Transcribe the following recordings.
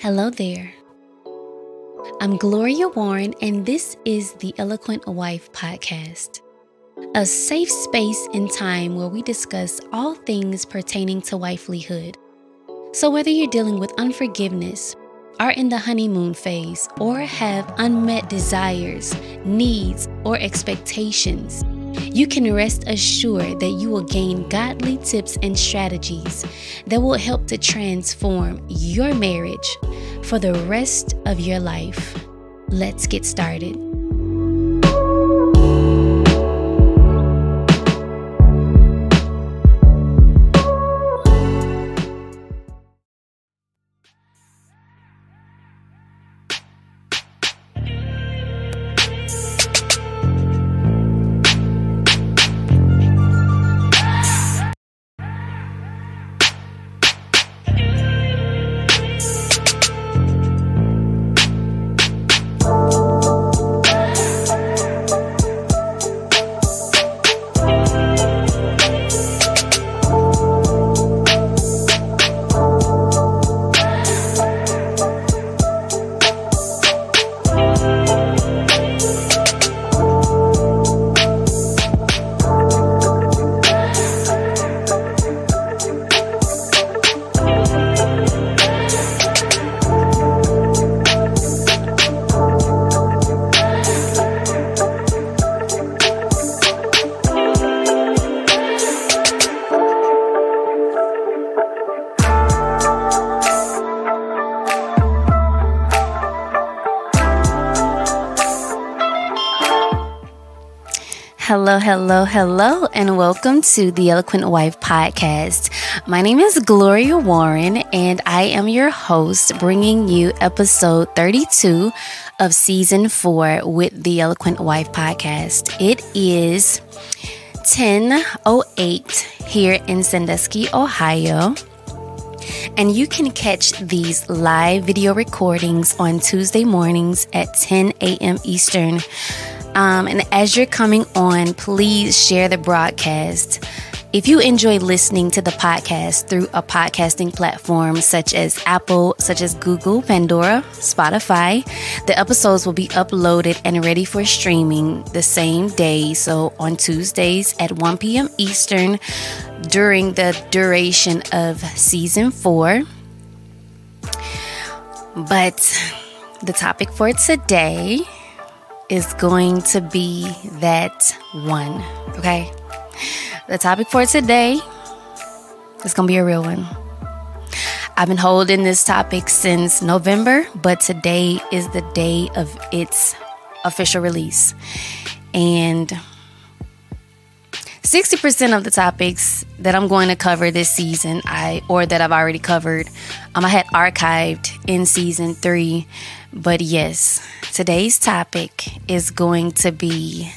Hello there. I'm Gloria Warren, and this is the Eloquent Wife Podcast, a safe space and time where we discuss all things pertaining to wifelyhood. So, whether you're dealing with unforgiveness, are in the honeymoon phase, or have unmet desires, needs, or expectations, you can rest assured that you will gain godly tips and strategies that will help to transform your marriage for the rest of your life. Let's get started. Hello, hello, hello, and welcome to the Eloquent Wife podcast. My name is Gloria Warren, and I am your host, bringing you episode 32 of season four with the Eloquent Wife podcast. It is 10:08 here in Sandusky, Ohio. And you can catch these live video recordings on Tuesday mornings at 10 a.m. Eastern um, and as you're coming on, please share the broadcast. If you enjoy listening to the podcast through a podcasting platform such as Apple, such as Google, Pandora, Spotify, the episodes will be uploaded and ready for streaming the same day. So on Tuesdays at 1 p.m. Eastern during the duration of season four. But the topic for today is going to be that one. Okay? The topic for today is going to be a real one. I've been holding this topic since November, but today is the day of its official release. And 60% of the topics that I'm going to cover this season, I or that I've already covered, um, I had archived in season three. But yes, today's topic is going to be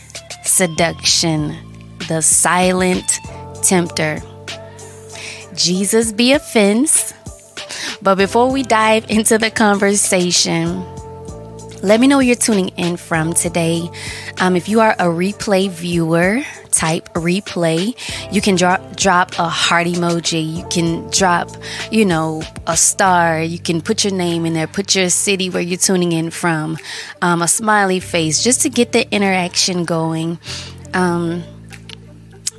seduction, the silent tempter. Jesus be offense. But before we dive into the conversation, let me know where you're tuning in from today. Um, if you are a replay viewer, type replay. You can drop drop a heart emoji. You can drop, you know, a star. You can put your name in there. Put your city where you're tuning in from. Um, a smiley face, just to get the interaction going. Um,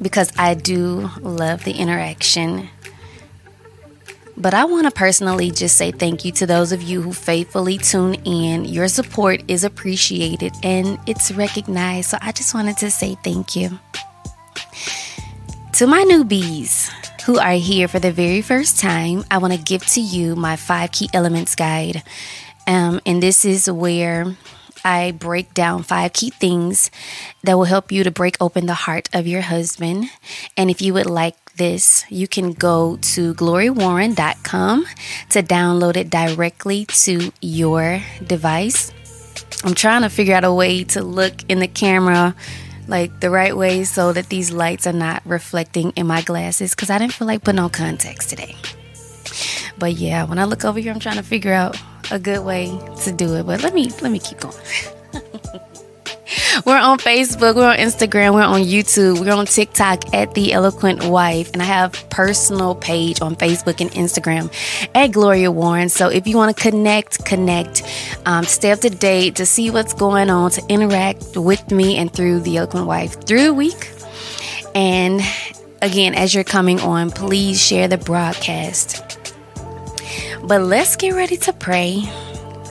because I do love the interaction. But I want to personally just say thank you to those of you who faithfully tune in. Your support is appreciated and it's recognized. So I just wanted to say thank you. To my newbies who are here for the very first time, I want to give to you my five key elements guide. Um, and this is where I break down five key things that will help you to break open the heart of your husband. And if you would like this, you can go to gloriawarren.com to download it directly to your device. I'm trying to figure out a way to look in the camera like the right way so that these lights are not reflecting in my glasses because I didn't feel like putting on contacts today. But yeah, when I look over here, I'm trying to figure out a good way to do it. But let me let me keep going. we're on Facebook, we're on Instagram, we're on YouTube, we're on TikTok at The Eloquent Wife, and I have personal page on Facebook and Instagram at Gloria Warren. So if you want to connect, connect, um, stay up to date to see what's going on, to interact with me and through The Eloquent Wife through the week. And again, as you're coming on, please share the broadcast. But let's get ready to pray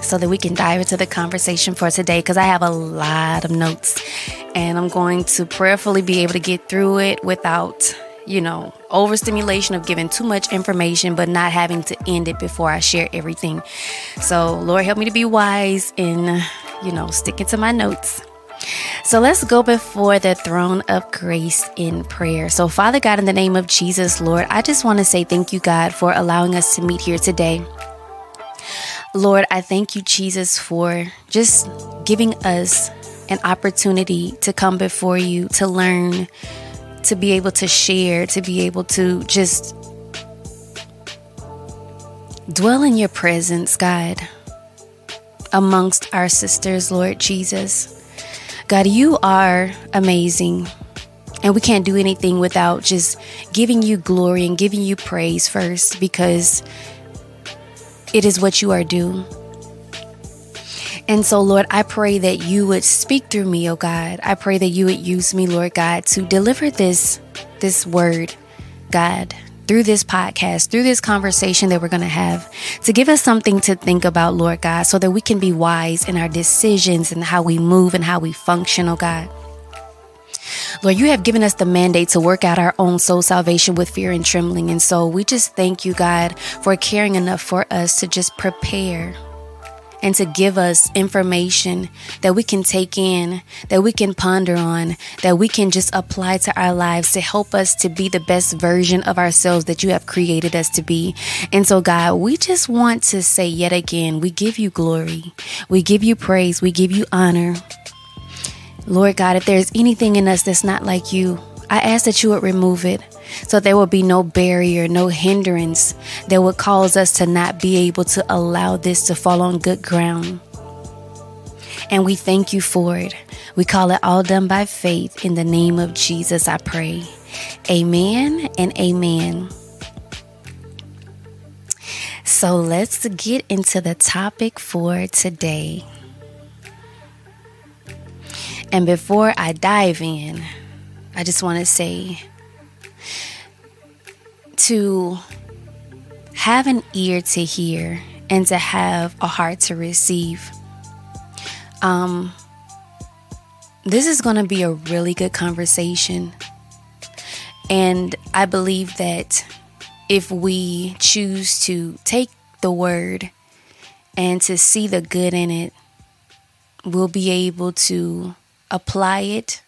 so that we can dive into the conversation for today because I have a lot of notes and I'm going to prayerfully be able to get through it without, you know, overstimulation of giving too much information but not having to end it before I share everything. So, Lord, help me to be wise in, you know, sticking to my notes. So let's go before the throne of grace in prayer. So, Father God, in the name of Jesus, Lord, I just want to say thank you, God, for allowing us to meet here today. Lord, I thank you, Jesus, for just giving us an opportunity to come before you, to learn, to be able to share, to be able to just dwell in your presence, God, amongst our sisters, Lord Jesus. God, you are amazing. And we can't do anything without just giving you glory and giving you praise first because it is what you are due. And so, Lord, I pray that you would speak through me, oh God. I pray that you would use me, Lord God, to deliver this this word, God, through this podcast, through this conversation that we're going to have, to give us something to think about, Lord God, so that we can be wise in our decisions and how we move and how we function, oh God. Lord, you have given us the mandate to work out our own soul salvation with fear and trembling. And so we just thank you, God, for caring enough for us to just prepare and to give us information that we can take in, that we can ponder on, that we can just apply to our lives to help us to be the best version of ourselves that you have created us to be. And so, God, we just want to say yet again, we give you glory, we give you praise, we give you honor. Lord God, if there's anything in us that's not like you, I ask that you would remove it so there will be no barrier, no hindrance that would cause us to not be able to allow this to fall on good ground. And we thank you for it. We call it all done by faith. In the name of Jesus, I pray. Amen and amen. So let's get into the topic for today. And before I dive in, I just want to say to have an ear to hear and to have a heart to receive. Um, this is going to be a really good conversation. And I believe that if we choose to take the word and to see the good in it, we'll be able to apply it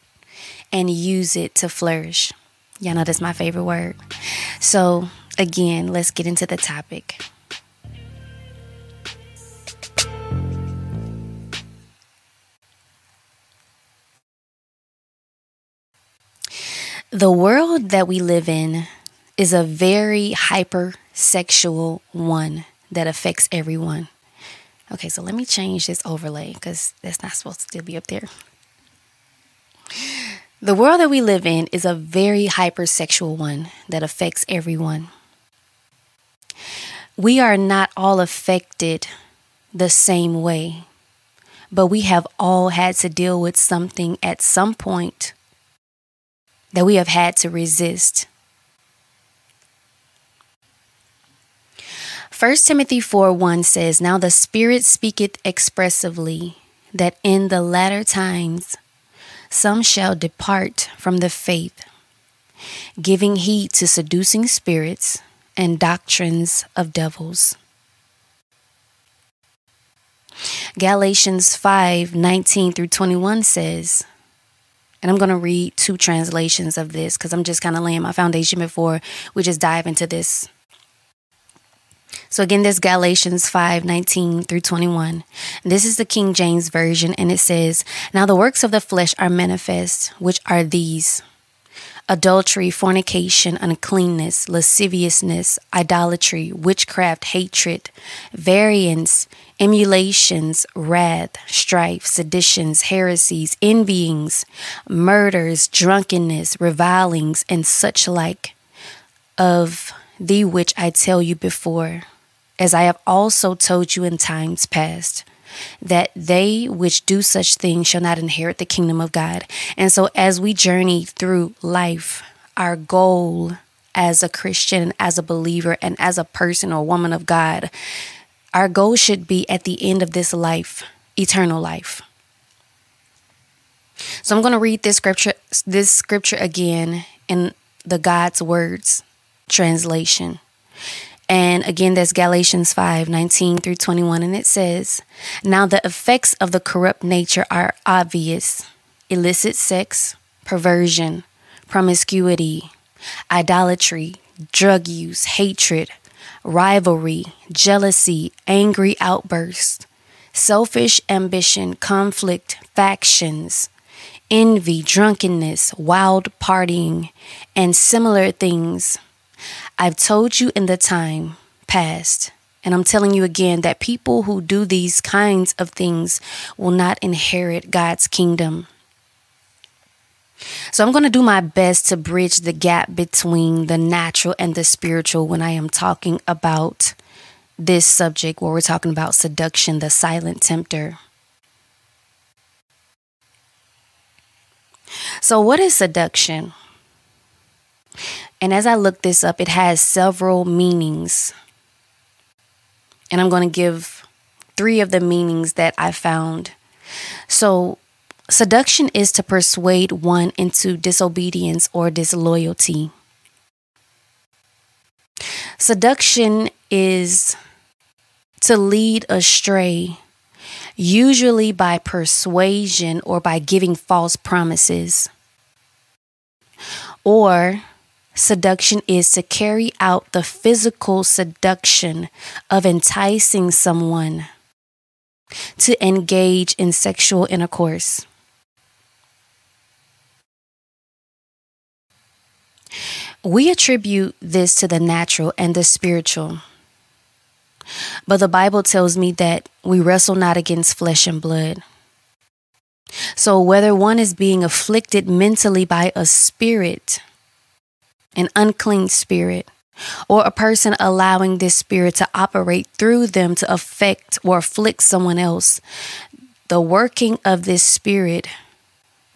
and use it to flourish. Y'all know that's my favorite word. So, again, let's get into the topic. The world that we live in is a very hypersexual one that affects everyone. Okay, so let me change this overlay because that's not supposed to still be up there. The world that we live in is a very hypersexual one that affects everyone. We are not all affected the same way, but we have all had to deal with something at some point that we have had to resist. 1 Timothy 4 1 says, Now the Spirit speaketh expressively that in the latter times some shall depart from the faith, giving heed to seducing spirits and doctrines of devils. Galatians 5 19 through 21 says, and I'm going to read two translations of this because I'm just kind of laying my foundation before we just dive into this so again, this Galatians 5 19 through 21. This is the King James Version, and it says, Now the works of the flesh are manifest, which are these adultery, fornication, uncleanness, lasciviousness, idolatry, witchcraft, hatred, variance, emulations, wrath, strife, seditions, heresies, envyings, murders, drunkenness, revilings, and such like, of the which I tell you before, as I have also told you in times past that they which do such things shall not inherit the kingdom of God. And so, as we journey through life, our goal as a Christian, as a believer, and as a person or woman of God, our goal should be at the end of this life, eternal life. So I'm going to read this scripture this scripture again in the God's words translation. And again, that's Galatians 5 19 through 21. And it says, Now the effects of the corrupt nature are obvious illicit sex, perversion, promiscuity, idolatry, drug use, hatred, rivalry, jealousy, angry outbursts, selfish ambition, conflict, factions, envy, drunkenness, wild partying, and similar things I've told you in the time past, and I'm telling you again that people who do these kinds of things will not inherit God's kingdom. So I'm going to do my best to bridge the gap between the natural and the spiritual when I am talking about this subject where we're talking about seduction, the silent tempter. So, what is seduction? And as I look this up, it has several meanings. And I'm going to give three of the meanings that I found. So, seduction is to persuade one into disobedience or disloyalty. Seduction is to lead astray, usually by persuasion or by giving false promises. Or Seduction is to carry out the physical seduction of enticing someone to engage in sexual intercourse. We attribute this to the natural and the spiritual. But the Bible tells me that we wrestle not against flesh and blood. So, whether one is being afflicted mentally by a spirit, an unclean spirit, or a person allowing this spirit to operate through them to affect or afflict someone else, the working of this spirit,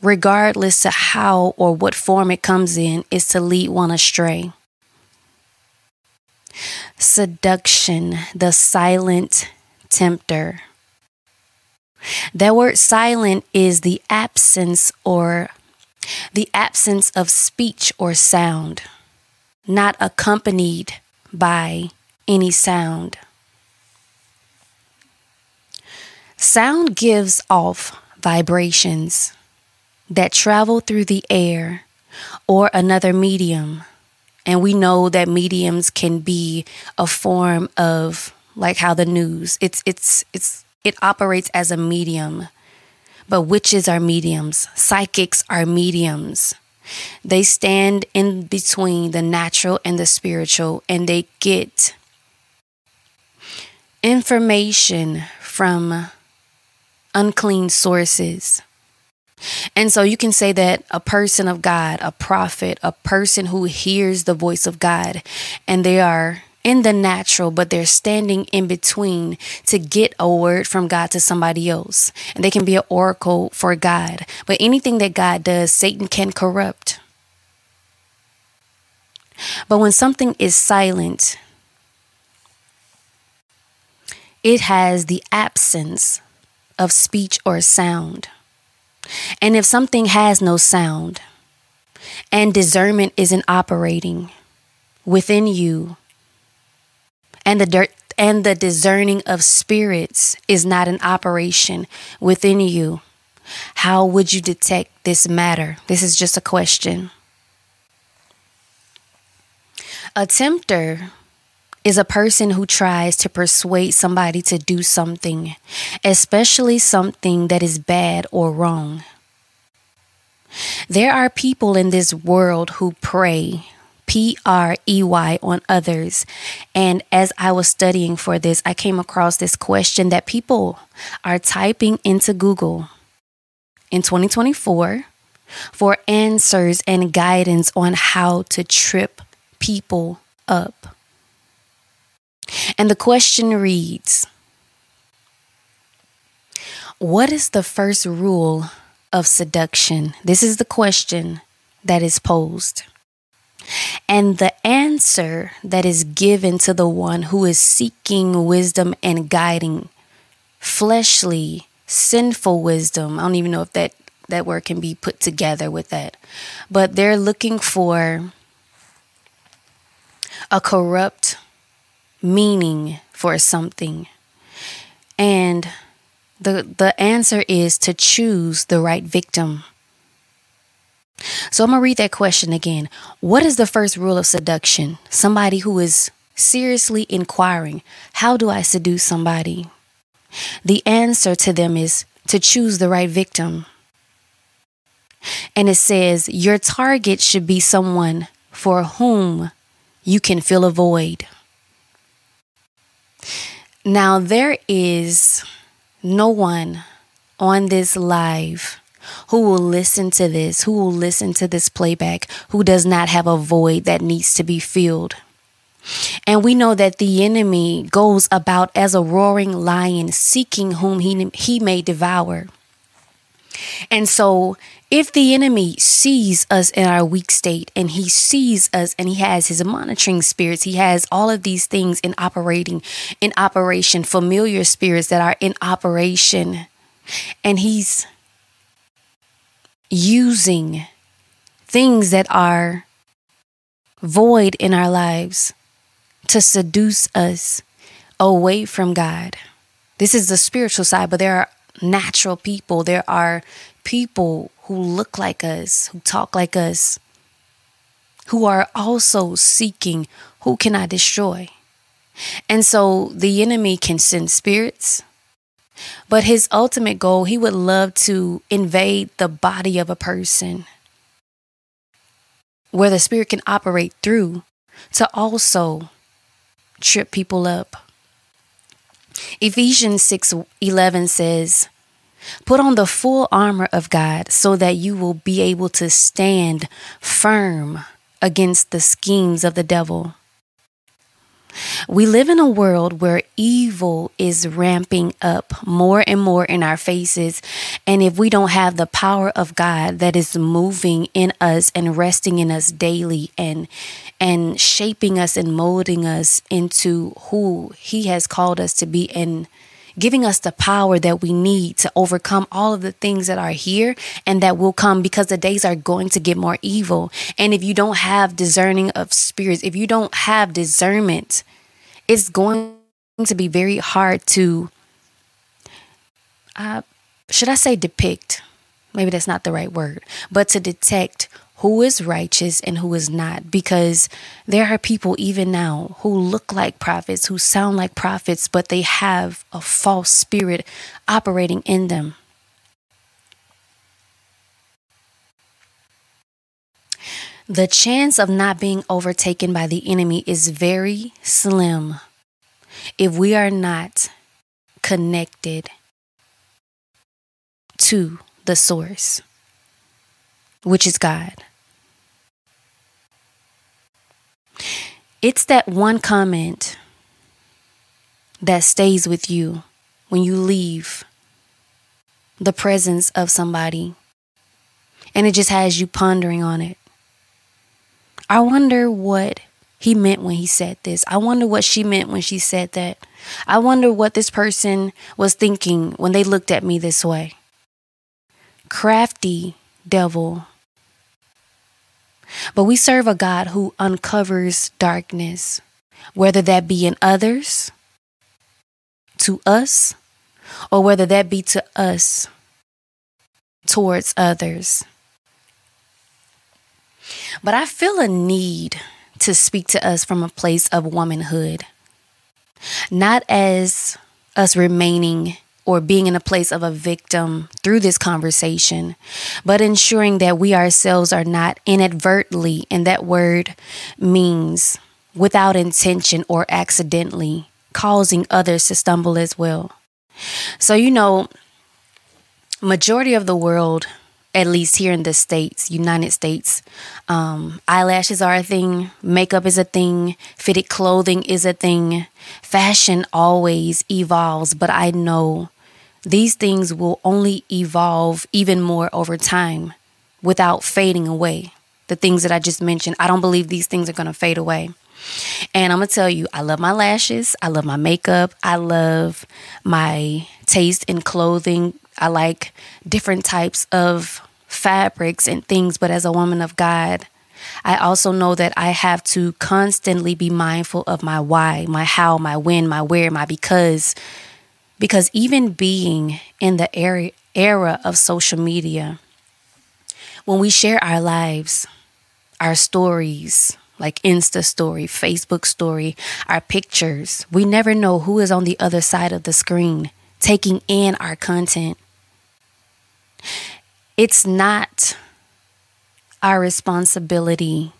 regardless to how or what form it comes in, is to lead one astray. Seduction, the silent tempter. That word silent is the absence or the absence of speech or sound, not accompanied by any sound. Sound gives off vibrations that travel through the air or another medium. And we know that mediums can be a form of like how the news it's it's it's it operates as a medium but witches are mediums, psychics are mediums. They stand in between the natural and the spiritual, and they get information from unclean sources. And so you can say that a person of God, a prophet, a person who hears the voice of God, and they are in the natural, but they're standing in between to get a word from God to somebody else. And they can be an oracle for God. But anything that God does, Satan can corrupt. But when something is silent, it has the absence of speech or sound. And if something has no sound and discernment isn't operating within you, and the dirt and the discerning of spirits is not an operation within you, how would you detect this matter? This is just a question. A tempter is a person who tries to persuade somebody to do something, especially something that is bad or wrong. There are people in this world who prey, P R E Y, on others. And as I was studying for this, I came across this question that people are typing into Google in 2024 for answers and guidance on how to trip people up. And the question reads What is the first rule of seduction? This is the question that is posed. And the answer that is given to the one who is seeking wisdom and guiding fleshly, sinful wisdom. I don't even know if that, that word can be put together with that. But they're looking for a corrupt meaning for something. And the the answer is to choose the right victim. So I'm going to read that question again. What is the first rule of seduction? Somebody who is seriously inquiring, how do I seduce somebody? The answer to them is to choose the right victim. And it says your target should be someone for whom you can fill a void. Now, there is no one on this live who will listen to this, who will listen to this playback, who does not have a void that needs to be filled. And we know that the enemy goes about as a roaring lion, seeking whom he, he may devour. And so if the enemy sees us in our weak state and he sees us and he has his monitoring spirits, he has all of these things in operating, in operation, familiar spirits that are in operation, and he's using things that are void in our lives to seduce us away from God. This is the spiritual side, but there are natural people. There are people who look like us, who talk like us, who are also seeking who can I destroy. And so the enemy can send spirits, but his ultimate goal, he would love to invade the body of a person where the spirit can operate through to also trip people up. Ephesians 6:11 says, Put on the full armor of God so that you will be able to stand firm against the schemes of the devil. We live in a world where evil is ramping up more and more in our faces. And if we don't have the power of God that is moving in us and resting in us daily and and shaping us and molding us into who he has called us to be and giving us the power that we need to overcome all of the things that are here and that will come because the days are going to get more evil. And if you don't have discerning of spirits, if you don't have discernment, it's going to be very hard to, uh, should I say, depict? Maybe that's not the right word, but to detect who is righteous and who is not because there are people even now who look like prophets, who sound like prophets, but they have a false spirit operating in them. The chance of not being overtaken by the enemy is very slim if we are not connected to the source, which is God. It's that one comment that stays with you when you leave the presence of somebody and it just has you pondering on it. I wonder what he meant when he said this. I wonder what she meant when she said that. I wonder what this person was thinking when they looked at me this way. Crafty devil but we serve a God who uncovers darkness, whether that be in others, to us, or whether that be to us towards others. But I feel a need to speak to us from a place of womanhood, not as us remaining or being in a place of a victim through this conversation, but ensuring that we ourselves are not inadvertently, and that word means without intention or accidentally, causing others to stumble as well. So, you know, majority of the world at least here in the states united states um, eyelashes are a thing makeup is a thing fitted clothing is a thing fashion always evolves but i know these things will only evolve even more over time without fading away the things that i just mentioned i don't believe these things are going to fade away and I'm going to tell you, I love my lashes. I love my makeup. I love my taste in clothing. I like different types of fabrics and things, but as a woman of God, I also know that I have to constantly be mindful of my why, my how, my when, my where, my because. Because even being in the era, era of social media, when we share our lives, our stories, like Insta story, Facebook story, our pictures, we never know who is on the other side of the screen taking in our content. It's not our responsibility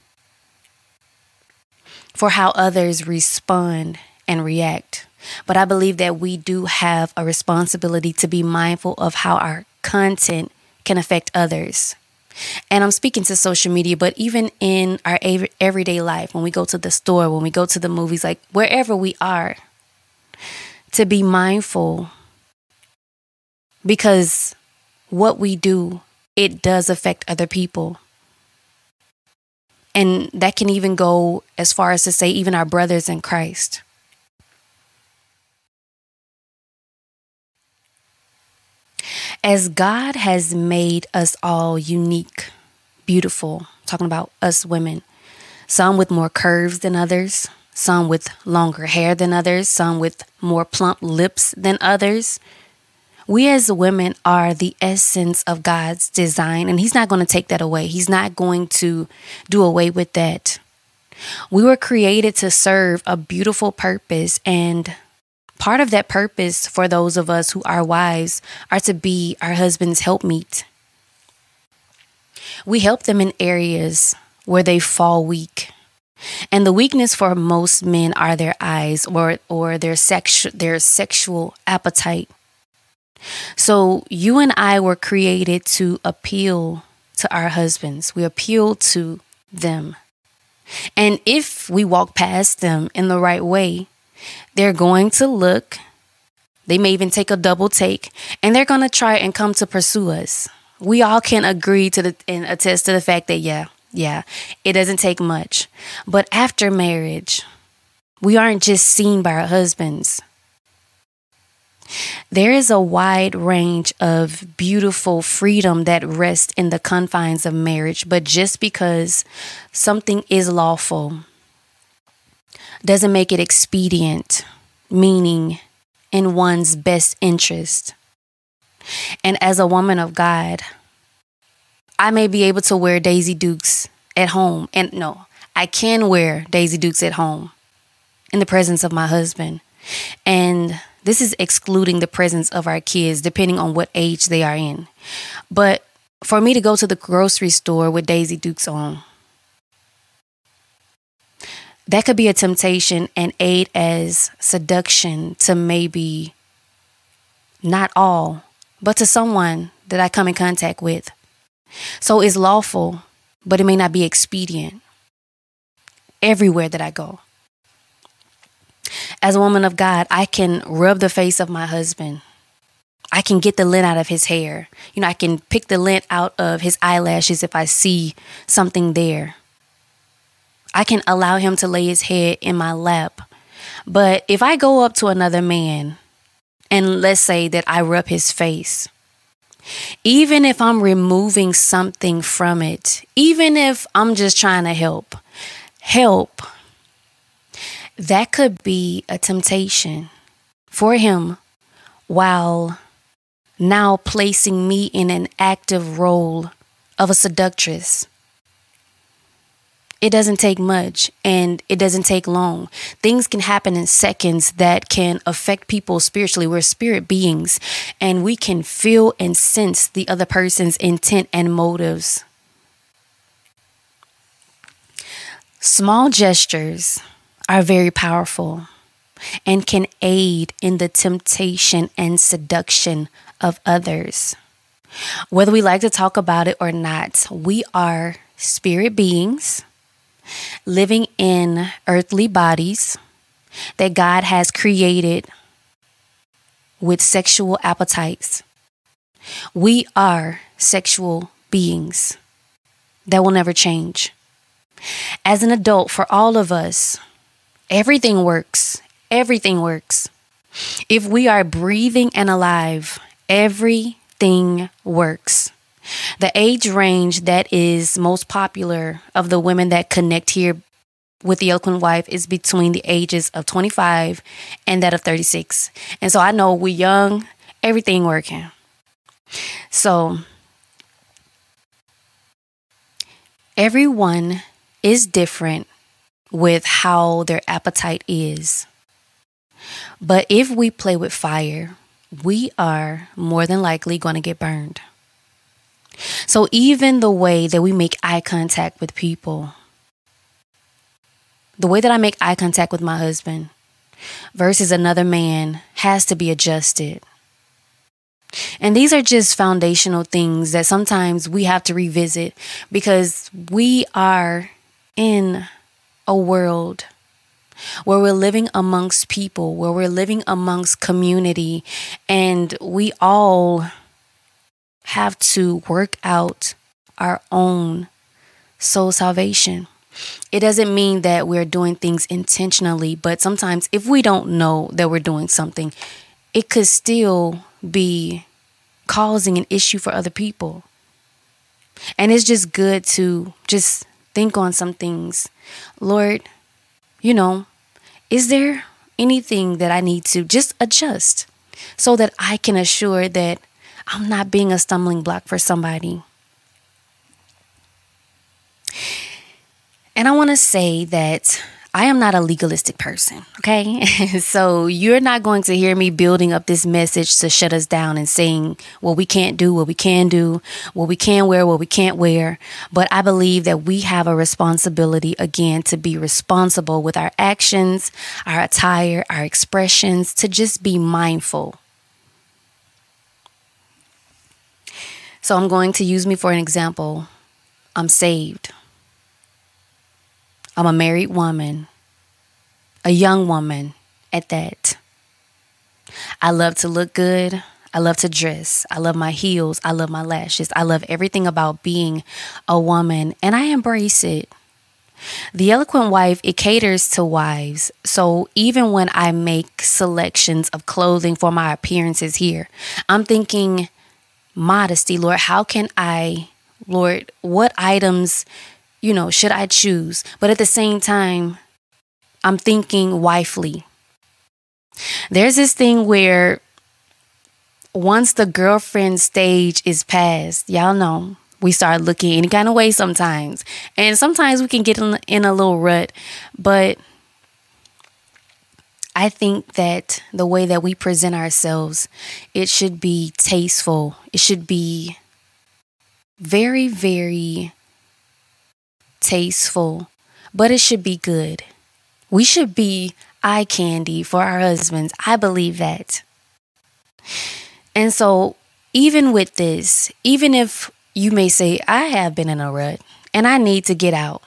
for how others respond and react. But I believe that we do have a responsibility to be mindful of how our content can affect others. And I'm speaking to social media, but even in our everyday life, when we go to the store, when we go to the movies, like wherever we are, to be mindful because what we do, it does affect other people. And that can even go as far as to say, even our brothers in Christ. As God has made us all unique, beautiful, talking about us women, some with more curves than others, some with longer hair than others, some with more plump lips than others, we as women are the essence of God's design, and He's not going to take that away. He's not going to do away with that. We were created to serve a beautiful purpose, and part of that purpose for those of us who are wives are to be our husband's helpmeet. We help them in areas where they fall weak. And the weakness for most men are their eyes or, or their, sexu- their sexual appetite. So you and I were created to appeal to our husbands. We appeal to them. And if we walk past them in the right way, they're going to look, they may even take a double take, and they're going to try and come to pursue us. We all can agree to the and attest to the fact that yeah, yeah, it doesn't take much. But after marriage, we aren't just seen by our husbands. There is a wide range of beautiful freedom that rests in the confines of marriage, but just because something is lawful doesn't make it expedient, meaning in one's best interest. And as a woman of God, I may be able to wear Daisy Dukes at home. And no, I can wear Daisy Dukes at home in the presence of my husband. And this is excluding the presence of our kids, depending on what age they are in. But for me to go to the grocery store with Daisy Dukes on, that could be a temptation and aid as seduction to maybe not all, but to someone that I come in contact with. So it's lawful, but it may not be expedient everywhere that I go as a woman of God, I can rub the face of my husband. I can get the lint out of his hair. You know, I can pick the lint out of his eyelashes if I see something there. I can allow him to lay his head in my lap. But if I go up to another man and let's say that I rub his face, even if I'm removing something from it, even if I'm just trying to help, help that could be a temptation for him while now placing me in an active role of a seductress. It doesn't take much and it doesn't take long. Things can happen in seconds that can affect people spiritually. We're spirit beings and we can feel and sense the other person's intent and motives. Small gestures are very powerful and can aid in the temptation and seduction of others. Whether we like to talk about it or not, we are spirit beings living in earthly bodies that God has created with sexual appetites. We are sexual beings that will never change. As an adult, for all of us, everything works. Everything works. If we are breathing and alive, everything works. The age range that is most popular of the women that connect here with the eloquent wife is between the ages of 25 and that of 36. And so I know we're young, everything working. So everyone is different with how their appetite is. But if we play with fire, we are more than likely going to get burned. So, even the way that we make eye contact with people, the way that I make eye contact with my husband versus another man has to be adjusted. And these are just foundational things that sometimes we have to revisit because we are in a world where we're living amongst people, where we're living amongst community, and we all have to work out our own soul salvation. It doesn't mean that we're doing things intentionally, but sometimes if we don't know that we're doing something, it could still be causing an issue for other people. And it's just good to just think on some things. Lord, you know, is there anything that I need to just adjust so that I can assure that I'm not being a stumbling block for somebody? And I want to say that I am not a legalistic person, okay? so you're not going to hear me building up this message to shut us down and saying what we can't do, what we can do, what we can wear, what we can't wear. But I believe that we have a responsibility again to be responsible with our actions, our attire, our expressions, to just be mindful. So I'm going to use me for an example. I'm saved. I'm a married woman, a young woman at that. I love to look good. I love to dress. I love my heels. I love my lashes. I love everything about being a woman, and I embrace it. The Eloquent Wife, it caters to wives. So even when I make selections of clothing for my appearances here, I'm thinking modesty, Lord. How can I, Lord, what items you know, should I choose? But at the same time, I'm thinking wifely. There's this thing where once the girlfriend stage is past, y'all know, we start looking any kind of way sometimes. And sometimes we can get in, in a little rut, but I think that the way that we present ourselves, it should be tasteful. It should be very, very tasteful, but it should be good. We should be eye candy for our husbands. I believe that. And so, even with this, even if you may say, I have been in a rut and I need to get out,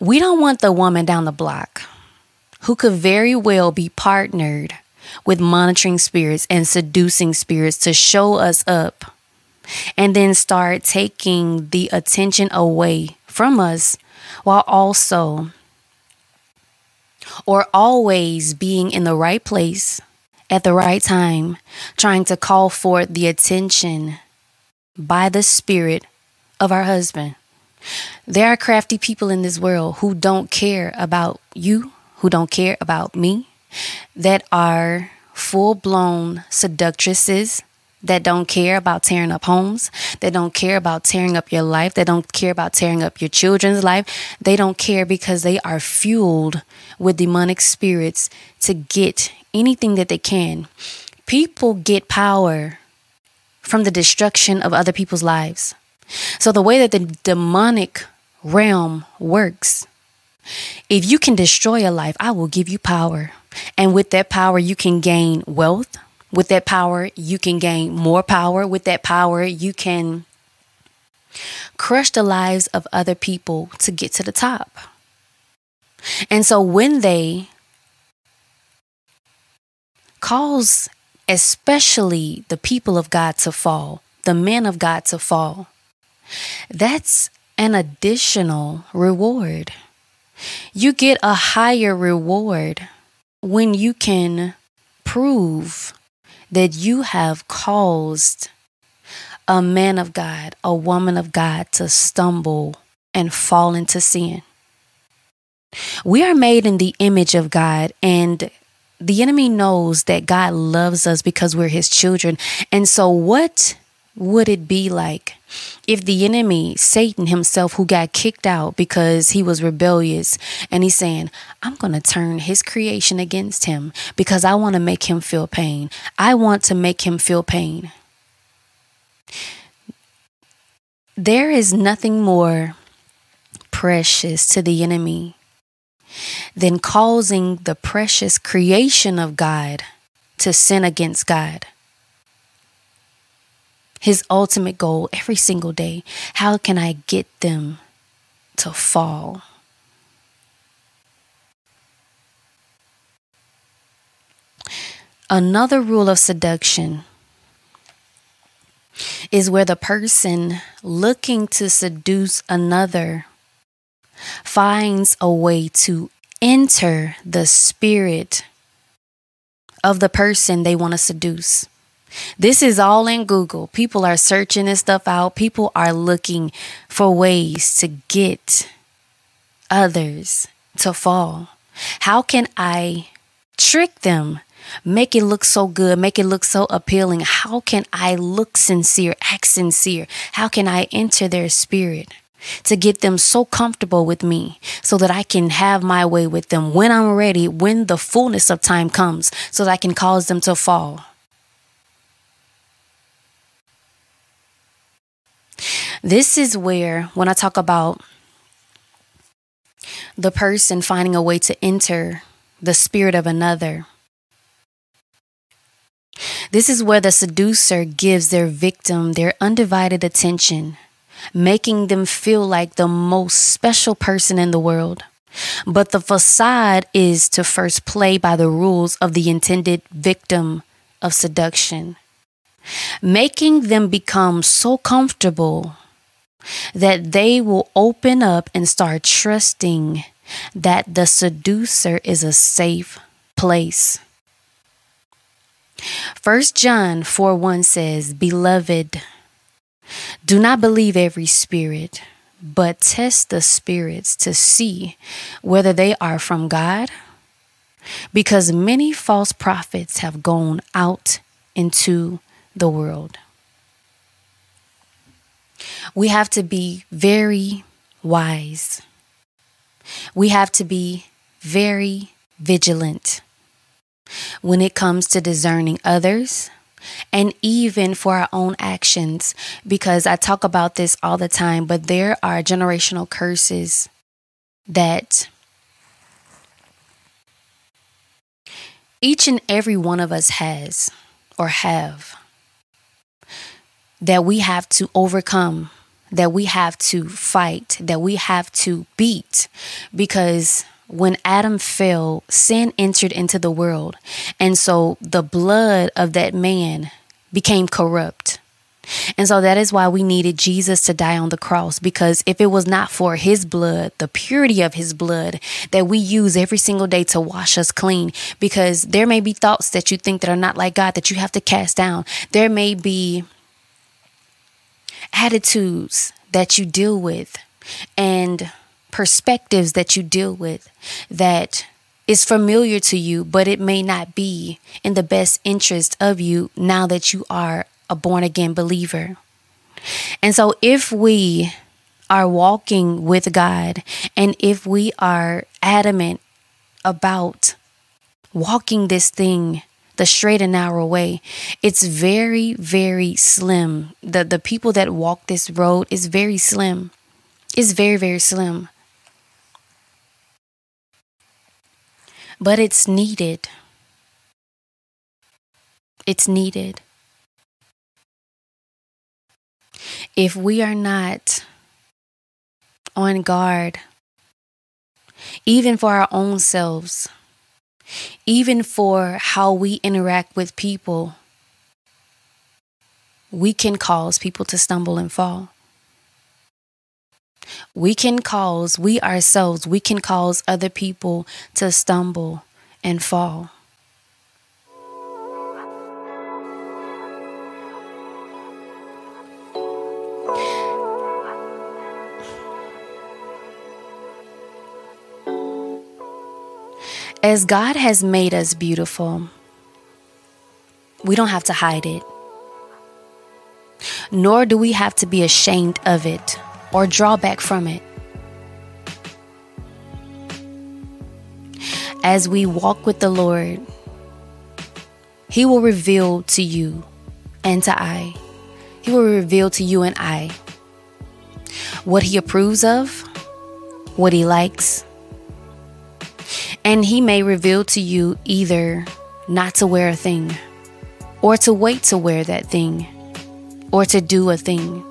we don't want the woman down the block who could very well be partnered with monitoring spirits and seducing spirits to show us up and then start taking the attention away from us while also or always being in the right place at the right time, trying to call for the attention by the spirit of our husband. There are crafty people in this world who don't care about you, who don't care about me, that are full blown seductresses that don't care about tearing up homes, that don't care about tearing up your life, that don't care about tearing up your children's life. They don't care because they are fueled with demonic spirits to get anything that they can. People get power from the destruction of other people's lives. So, the way that the demonic realm works, if you can destroy a life, I will give you power. And with that power, you can gain wealth with that power, you can gain more power. With that power, you can crush the lives of other people to get to the top. And so when they cause, especially the people of God to fall, the men of God to fall, that's an additional reward. You get a higher reward when you can prove that you have caused a man of God, a woman of God to stumble and fall into sin. We are made in the image of God, and the enemy knows that God loves us because we're his children. And so, what would it be like if the enemy, Satan himself, who got kicked out because he was rebellious, and he's saying, I'm going to turn his creation against him because I want to make him feel pain. I want to make him feel pain. There is nothing more precious to the enemy than causing the precious creation of God to sin against God his ultimate goal every single day. How can I get them to fall? Another rule of seduction is where the person looking to seduce another finds a way to enter the spirit of the person they want to seduce. This is all in Google. People are searching this stuff out. People are looking for ways to get others to fall. How can I trick them? Make it look so good, make it look so appealing. How can I look sincere, act sincere? How can I enter their spirit? to get them so comfortable with me so that I can have my way with them when I'm ready, when the fullness of time comes, so that I can cause them to fall. This is where, when I talk about the person finding a way to enter the spirit of another, this is where the seducer gives their victim their undivided attention, making them feel like the most special person in the world. But the facade is to first play by the rules of the intended victim of seduction, making them become so comfortable that they will open up and start trusting that the seducer is a safe place. 1 John 4 1 says, Beloved, do not believe every spirit, but test the spirits to see whether they are from God, because many false prophets have gone out into the world. We have to be very wise. We have to be very vigilant when it comes to discerning others and even for our own actions because I talk about this all the time, but there are generational curses that each and every one of us has or have that we have to overcome, that we have to fight, that we have to beat. Because when Adam fell, sin entered into the world. And so the blood of that man became corrupt. And so that is why we needed Jesus to die on the cross because if it was not for his blood, the purity of his blood that we use every single day to wash us clean, because there may be thoughts that you think that are not like God that you have to cast down. There may be attitudes that you deal with and perspectives that you deal with that is familiar to you, but it may not be in the best interest of you now that you are a born again believer. And so if we are walking with God and if we are adamant about walking this thing the straight and narrow way. It's very very slim. The the people that walk this road is very slim. It's very very slim. But it's needed. It's needed. If we are not on guard, even for our own selves, even for how we interact with people, we can cause people to stumble and fall. We can cause, we ourselves, we can cause other people to stumble and fall. As God has made us beautiful, we don't have to hide it. Nor do we have to be ashamed of it or draw back from it. As we walk with the Lord, He will reveal to you and to I, He will reveal to you and I what He approves of, what He likes, and he may reveal to you either not to wear a thing, or to wait to wear that thing, or to do a thing.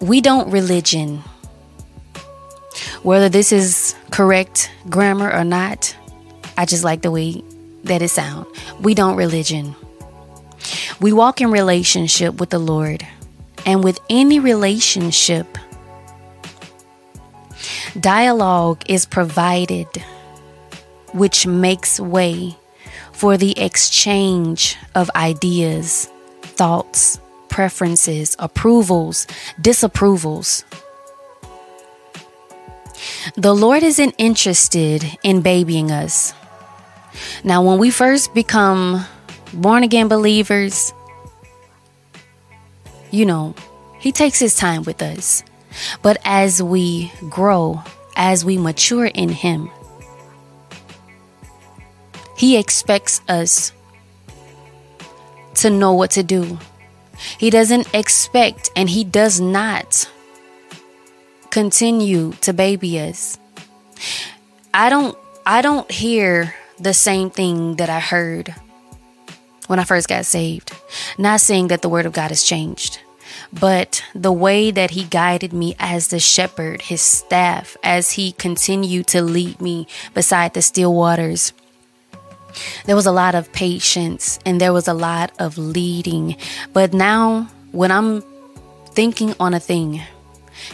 We don't religion. Whether this is correct grammar or not, I just like the way that it sounds. We don't religion. We walk in relationship with the Lord. And with any relationship, Dialogue is provided, which makes way for the exchange of ideas, thoughts, preferences, approvals, disapprovals. The Lord isn't interested in babying us. Now, when we first become born again believers, you know, He takes His time with us. But as we grow, as we mature in Him, He expects us to know what to do. He doesn't expect and He does not continue to baby us. I don't I don't hear the same thing that I heard when I first got saved. Not saying that the word of God has changed but the way that he guided me as the shepherd, his staff, as he continued to lead me beside the still waters. There was a lot of patience and there was a lot of leading. But now, when I'm thinking on a thing,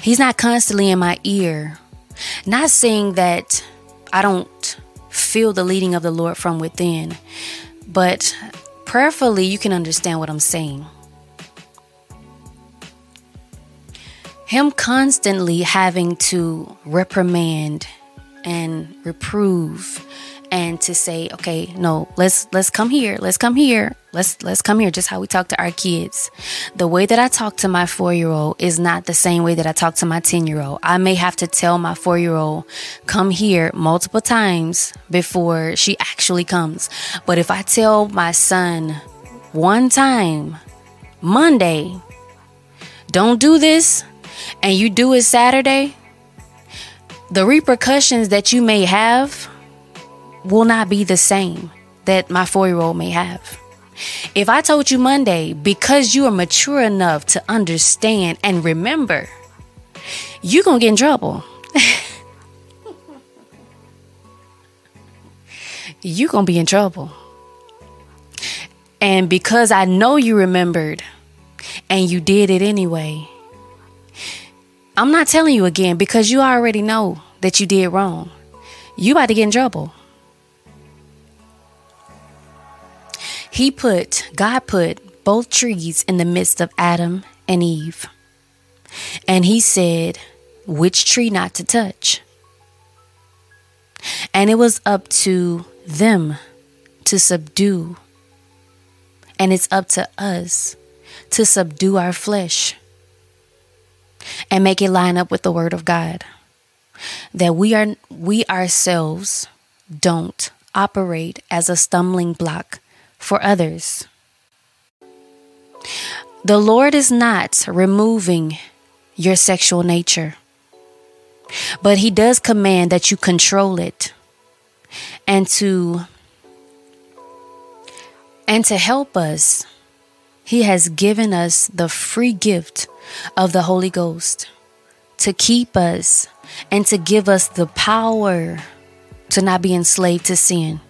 he's not constantly in my ear. Not saying that I don't feel the leading of the Lord from within, but prayerfully, you can understand what I'm saying. Him constantly having to reprimand and reprove and to say okay no let's let's come here let's come here let's let's come here just how we talk to our kids. The way that i talk to my 4-year-old is not the same way that i talk to my 10-year-old i may have to tell my 4-year-old come here multiple times before she actually comes. But if i tell my son one time monday don't do this and you do it Saturday, the repercussions that you may have will not be the same that my four year old may have. If I told you Monday, because you are mature enough to understand and remember, you're going to get in trouble. you're going to be in trouble. And because I know you remembered and you did it anyway, I'm not telling you again because you already know that you did wrong. You about to get in trouble. He put, God put both trees in the midst of Adam and Eve. And he said, which tree not to touch. And it was up to them to subdue And it's up to us to subdue our flesh and make it line up with the word of God. That we are we ourselves don't operate as a stumbling block for others. The Lord is not removing your sexual nature, but He does command that you control it and to and to help us he has given us the free gift of the Holy Ghost to keep us and to give us the power to not be enslaved to sin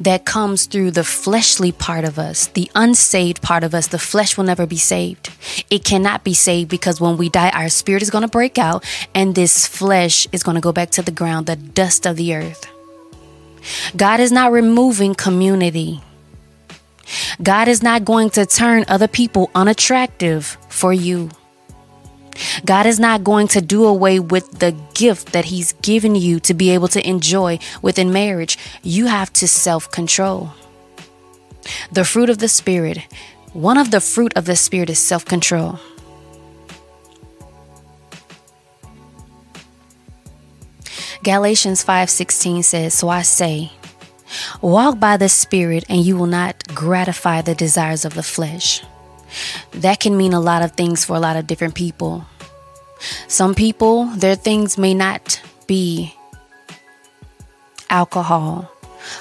that comes through the fleshly part of us, the unsaved part of us. The flesh will never be saved. It cannot be saved because when we die, our spirit is going to break out and this flesh is going to go back to the ground, the dust of the earth. God is not removing community. God is not going to turn other people unattractive for you. God is not going to do away with the gift that He's given you to be able to enjoy within marriage. You have to self control. The fruit of the Spirit, one of the fruit of the Spirit is self control. Galatians 5:16 says, "So I say, walk by the Spirit and you will not gratify the desires of the flesh." That can mean a lot of things for a lot of different people. Some people, their things may not be alcohol.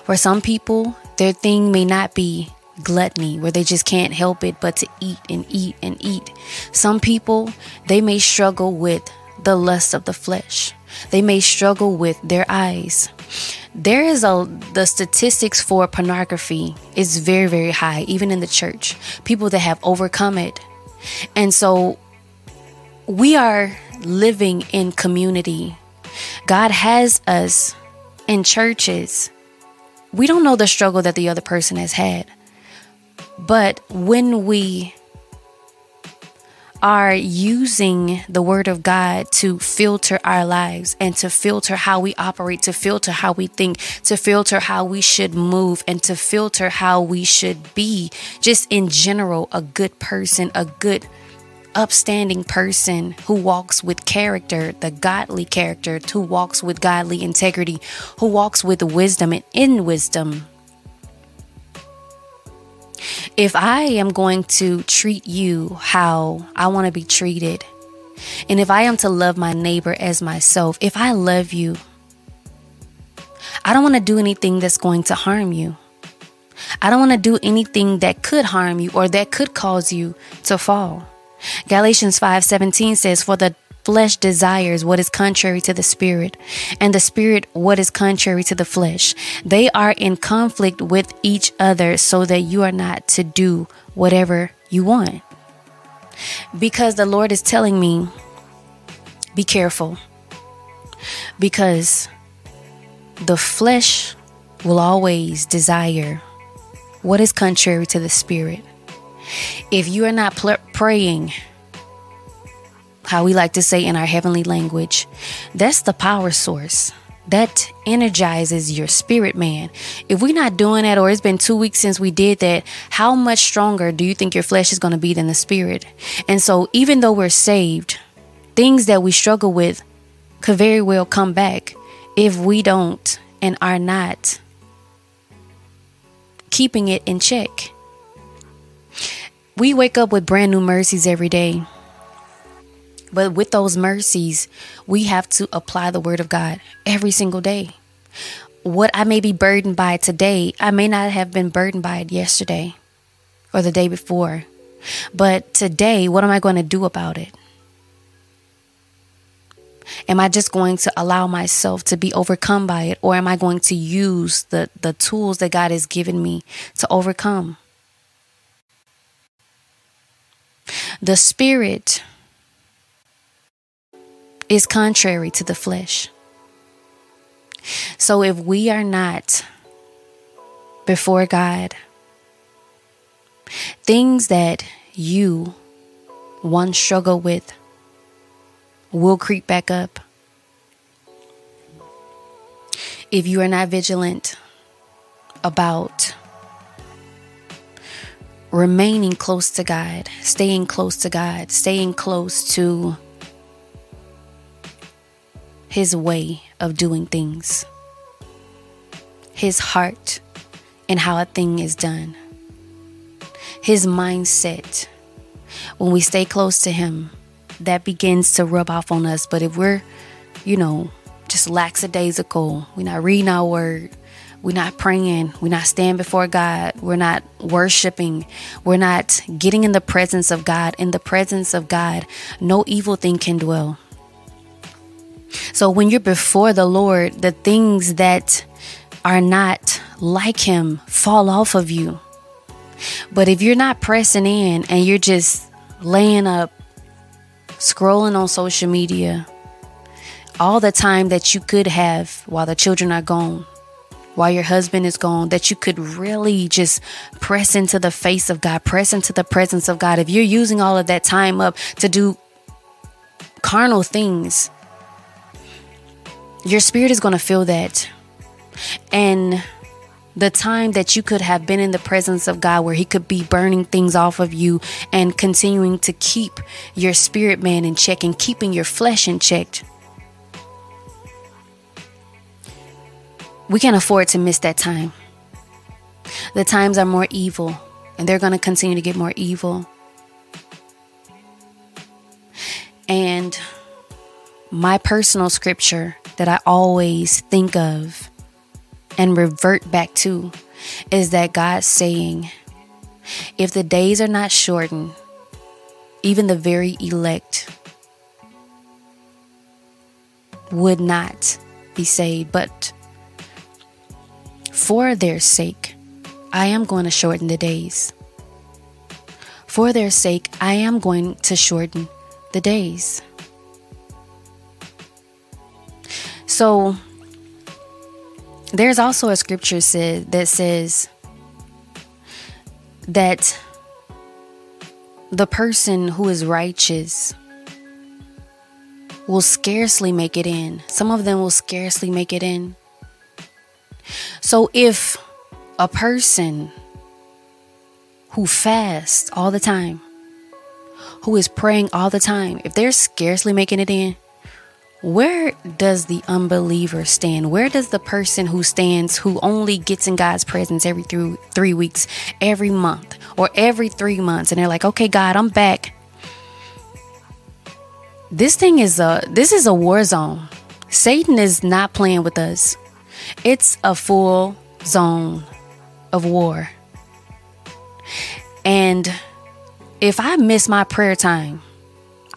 For some people, their thing may not be gluttony, where they just can't help it but to eat and eat and eat. Some people, they may struggle with the lust of the flesh. They may struggle with their eyes. There is a the statistics for pornography is very very high even in the church. People that have overcome it. And so we are living in community. God has us in churches. We don't know the struggle that the other person has had. But when we are using the word of God to filter our lives and to filter how we operate, to filter how we think, to filter how we should move, and to filter how we should be, just in general, a good person, a good upstanding person who walks with character, the godly character, who walks with godly integrity, who walks with wisdom and in wisdom. If I am going to treat you how I want to be treated, and if I am to love my neighbor as myself, if I love you, I don't want to do anything that's going to harm you. I don't want to do anything that could harm you or that could cause you to fall. Galatians 5:17 says for the flesh desires what is contrary to the spirit, and the spirit what is contrary to the flesh. They are in conflict with each other so that you are not to do whatever you want. Because the Lord is telling me, be careful. Because the flesh will always desire what is contrary to the spirit. If you are not pl- praying, how we like to say in our heavenly language, that's the power source. That energizes your spirit, man. If we're not doing that, or it's been two weeks since we did that, how much stronger do you think your flesh is going to be than the spirit? And so, even though we're saved, things that we struggle with could very well come back if we don't and are not keeping it in check. We wake up with brand new mercies every day. But with those mercies, we have to apply the word of God every single day. What I may be burdened by today, I may not have been burdened by it yesterday or the day before. But today, what am I going to do about it? Am I just going to allow myself to be overcome by it, or am I going to use the, the tools that God has given me to overcome? The Spirit is contrary to the flesh. So if we are not before God, things that you once struggle with will creep back up. If you are not vigilant about remaining close to God, staying close to God, staying close to His way of doing things, His heart, and how a thing is done, His mindset. When we stay close to Him, that begins to rub off on us. But if we're, you know, just lackadaisical, we're not reading our word, we're not praying. We're not standing before God. We're not worshiping. We're not getting in the presence of God. In the presence of God, no evil thing can dwell. So when you're before the Lord, the things that are not like Him fall off of you. But if you're not pressing in and you're just laying up, scrolling on social media, all the time that you could have while the children are gone, while your husband is gone, that you could really just press into the face of God, press into the presence of God. If you're using all of that time up to do carnal things, your spirit is going to feel that. And the time that you could have been in the presence of God where He could be burning things off of you and continuing to keep your spirit man in check and keeping your flesh in check We can't afford to miss that time. The times are more evil, and they're going to continue to get more evil. And my personal scripture that I always think of and revert back to is that God's saying, if the days are not shortened, even the very elect would not be saved. But for their sake, I am going to shorten the days. For their sake, I am going to shorten the days. So, there's also a scripture said that says that the person who is righteous will scarcely make it in. Some of them will scarcely make it in. So if a person who fasts all the time, who is praying all the time, if they're scarcely making it in, where does the unbeliever stand? Where does the person who stands, who only gets in God's presence every three, three weeks, every month, or every three months, and they're like, okay, God, I'm back. This thing is a this is a war zone. Satan is not playing with us. It's a full zone of war. And if I miss my prayer time,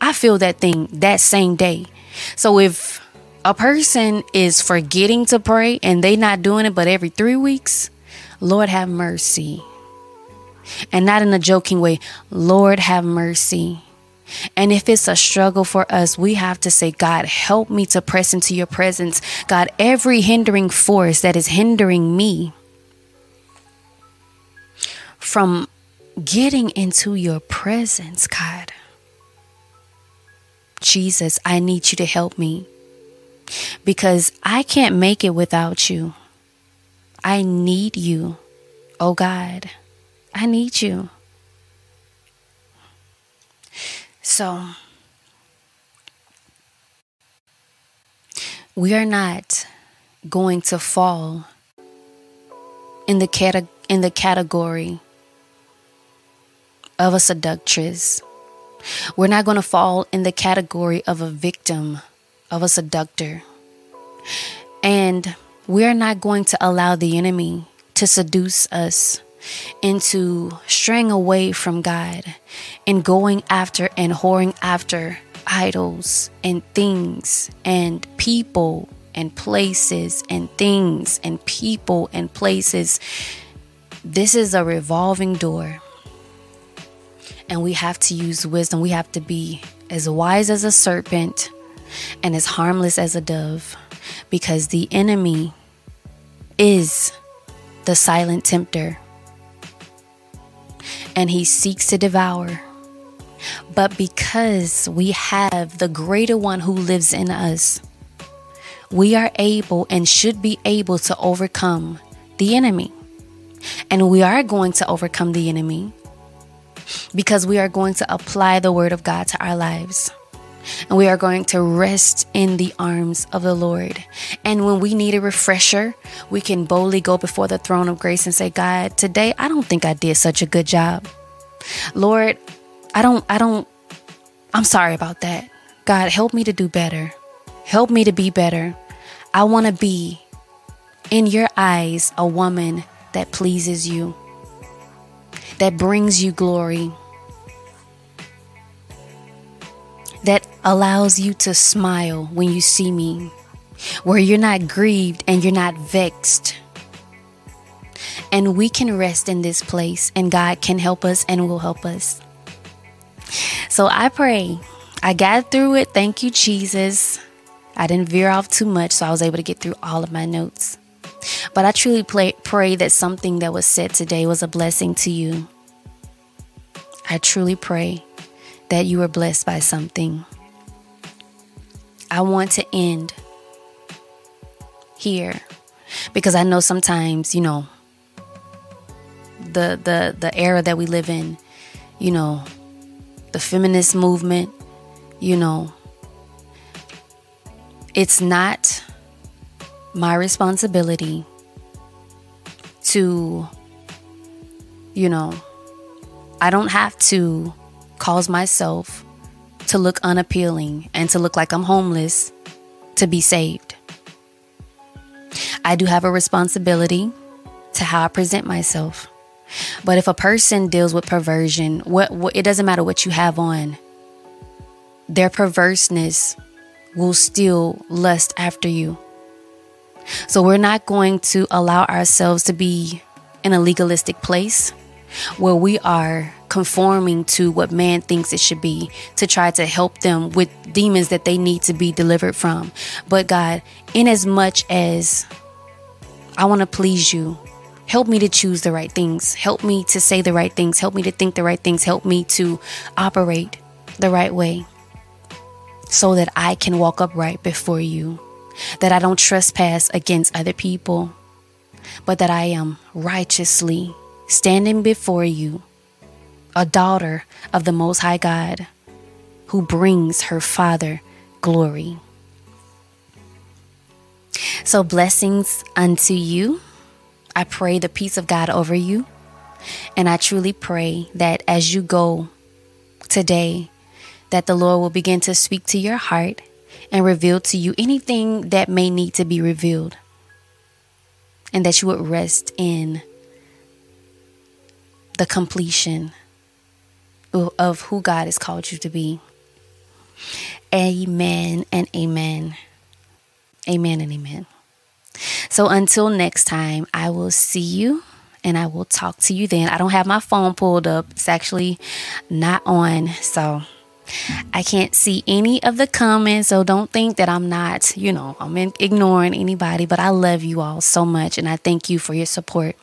I feel that thing that same day. So if a person is forgetting to pray and they not doing it but every 3 weeks, Lord have mercy. And not in a joking way, Lord have mercy. And if it's a struggle for us, we have to say, God, help me to press into your presence. God, every hindering force that is hindering me from getting into your presence, God. Jesus, I need you to help me because I can't make it without you. I need you. Oh God, I need you. So, we are not going to fall in the cate- in the category of a seductress. We're not going to fall in the category of a victim of a seductor. And we're not going to allow the enemy to seduce us into straying away from God and going after and whoring after idols and things and people and places and things and people and places. This is a revolving door. And we have to use wisdom. We have to be as wise as a serpent and as harmless as a dove because the enemy is the silent tempter and he seeks to devour. But because we have the greater one who lives in us, we are able and should be able to overcome the enemy. And we are going to overcome the enemy because we are going to apply the word of God to our lives. And we are going to rest in the arms of the Lord. And when we need a refresher, we can boldly go before the throne of grace and say, God, today I don't think I did such a good job. Lord, I don't, I don't, I'm sorry about that. God, help me to do better. Help me to be better. I want to be, in your eyes, a woman that pleases you, that brings you glory, that allows you to smile when you see me, where you're not grieved and you're not vexed. And we can rest in this place, and God can help us and will help us. So I pray. I got through it. Thank you, Jesus. I didn't veer off too much, so I was able to get through all of my notes. But I truly play, pray that something that was said today was a blessing to you. I truly pray that you were blessed by something. I want to end here because I know sometimes, you know, the the the era that we live in, you know, the feminist movement, you know, it's not my responsibility to, you know, I don't have to cause myself to look unappealing and to look like I'm homeless to be saved. I do have a responsibility to how I present myself. But if a person deals with perversion, what, what it doesn't matter what you have on. Their perverseness will still lust after you. So we're not going to allow ourselves to be in a legalistic place where we are conforming to what man thinks it should be to try to help them with demons that they need to be delivered from. But God, in as much as I want to please you, help me to choose the right things, help me to say the right things, help me to think the right things, help me to operate the right way so that I can walk upright before you, that I don't trespass against other people, but that I am righteously standing before you, a daughter of the Most High God who brings her Father glory. So, blessings unto you. I pray the peace of God over you. And I truly pray that as you go today, that the Lord will begin to speak to your heart and reveal to you anything that may need to be revealed. And that you would rest in the completion of who God has called you to be. Amen and amen. Amen and amen. So until next time, I will see you and I will talk to you then. I don't have my phone pulled up, it's actually not on. So I can't see any of the comments, so don't think that I'm not, you know, I'm ignoring anybody, but I love you all so much and I thank you for your support.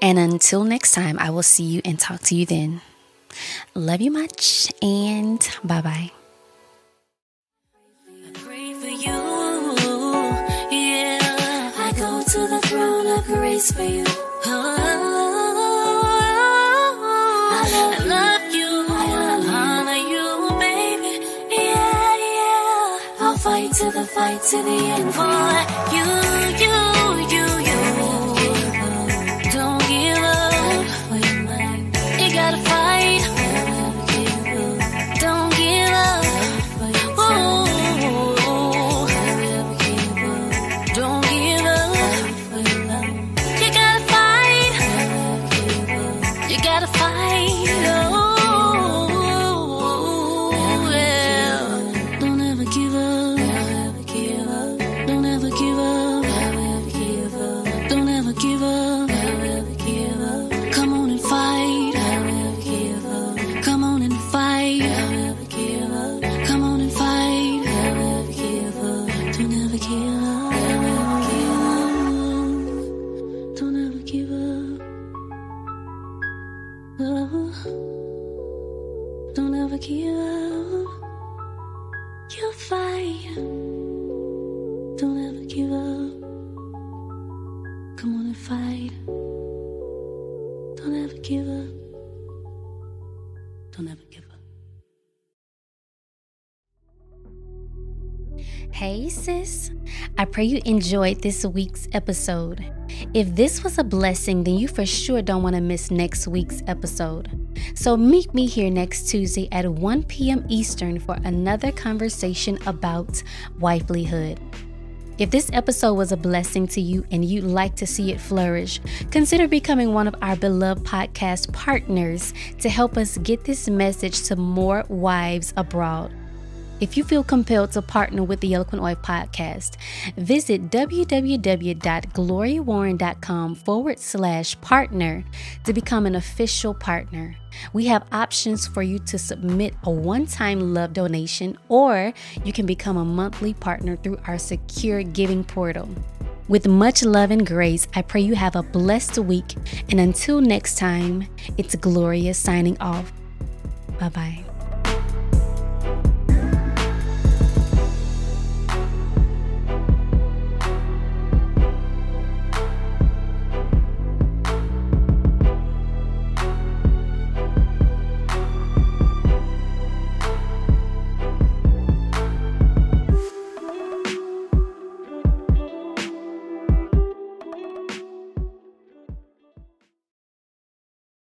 And until next time, I will see you and talk to you then. Love you much and bye bye. to the throne of grace for you. To the fight to the end for you, you. Don't ever give up. You're fine. Don't ever give up. Come on and fight. Don't ever give up. Don't ever give up. Hey, sis. I pray you enjoyed this week's episode. If this was a blessing, then you for sure don't want to miss next week's episode. So meet me here next Tuesday at 1 p.m. Eastern for another conversation about wifelyhood. If this episode was a blessing to you and you'd like to see it flourish, consider becoming one of our beloved podcast partners to help us get this message to more wives abroad. If you feel compelled to partner with the Eloquent Wife podcast, visit www.gloriawarren.com forward slash partner to become an official partner. We have options for you to submit a one time love donation, or you can become a monthly partner through our secure giving portal. With much love and grace, I pray you have a blessed week. And until next time, it's Gloria signing off. Bye bye.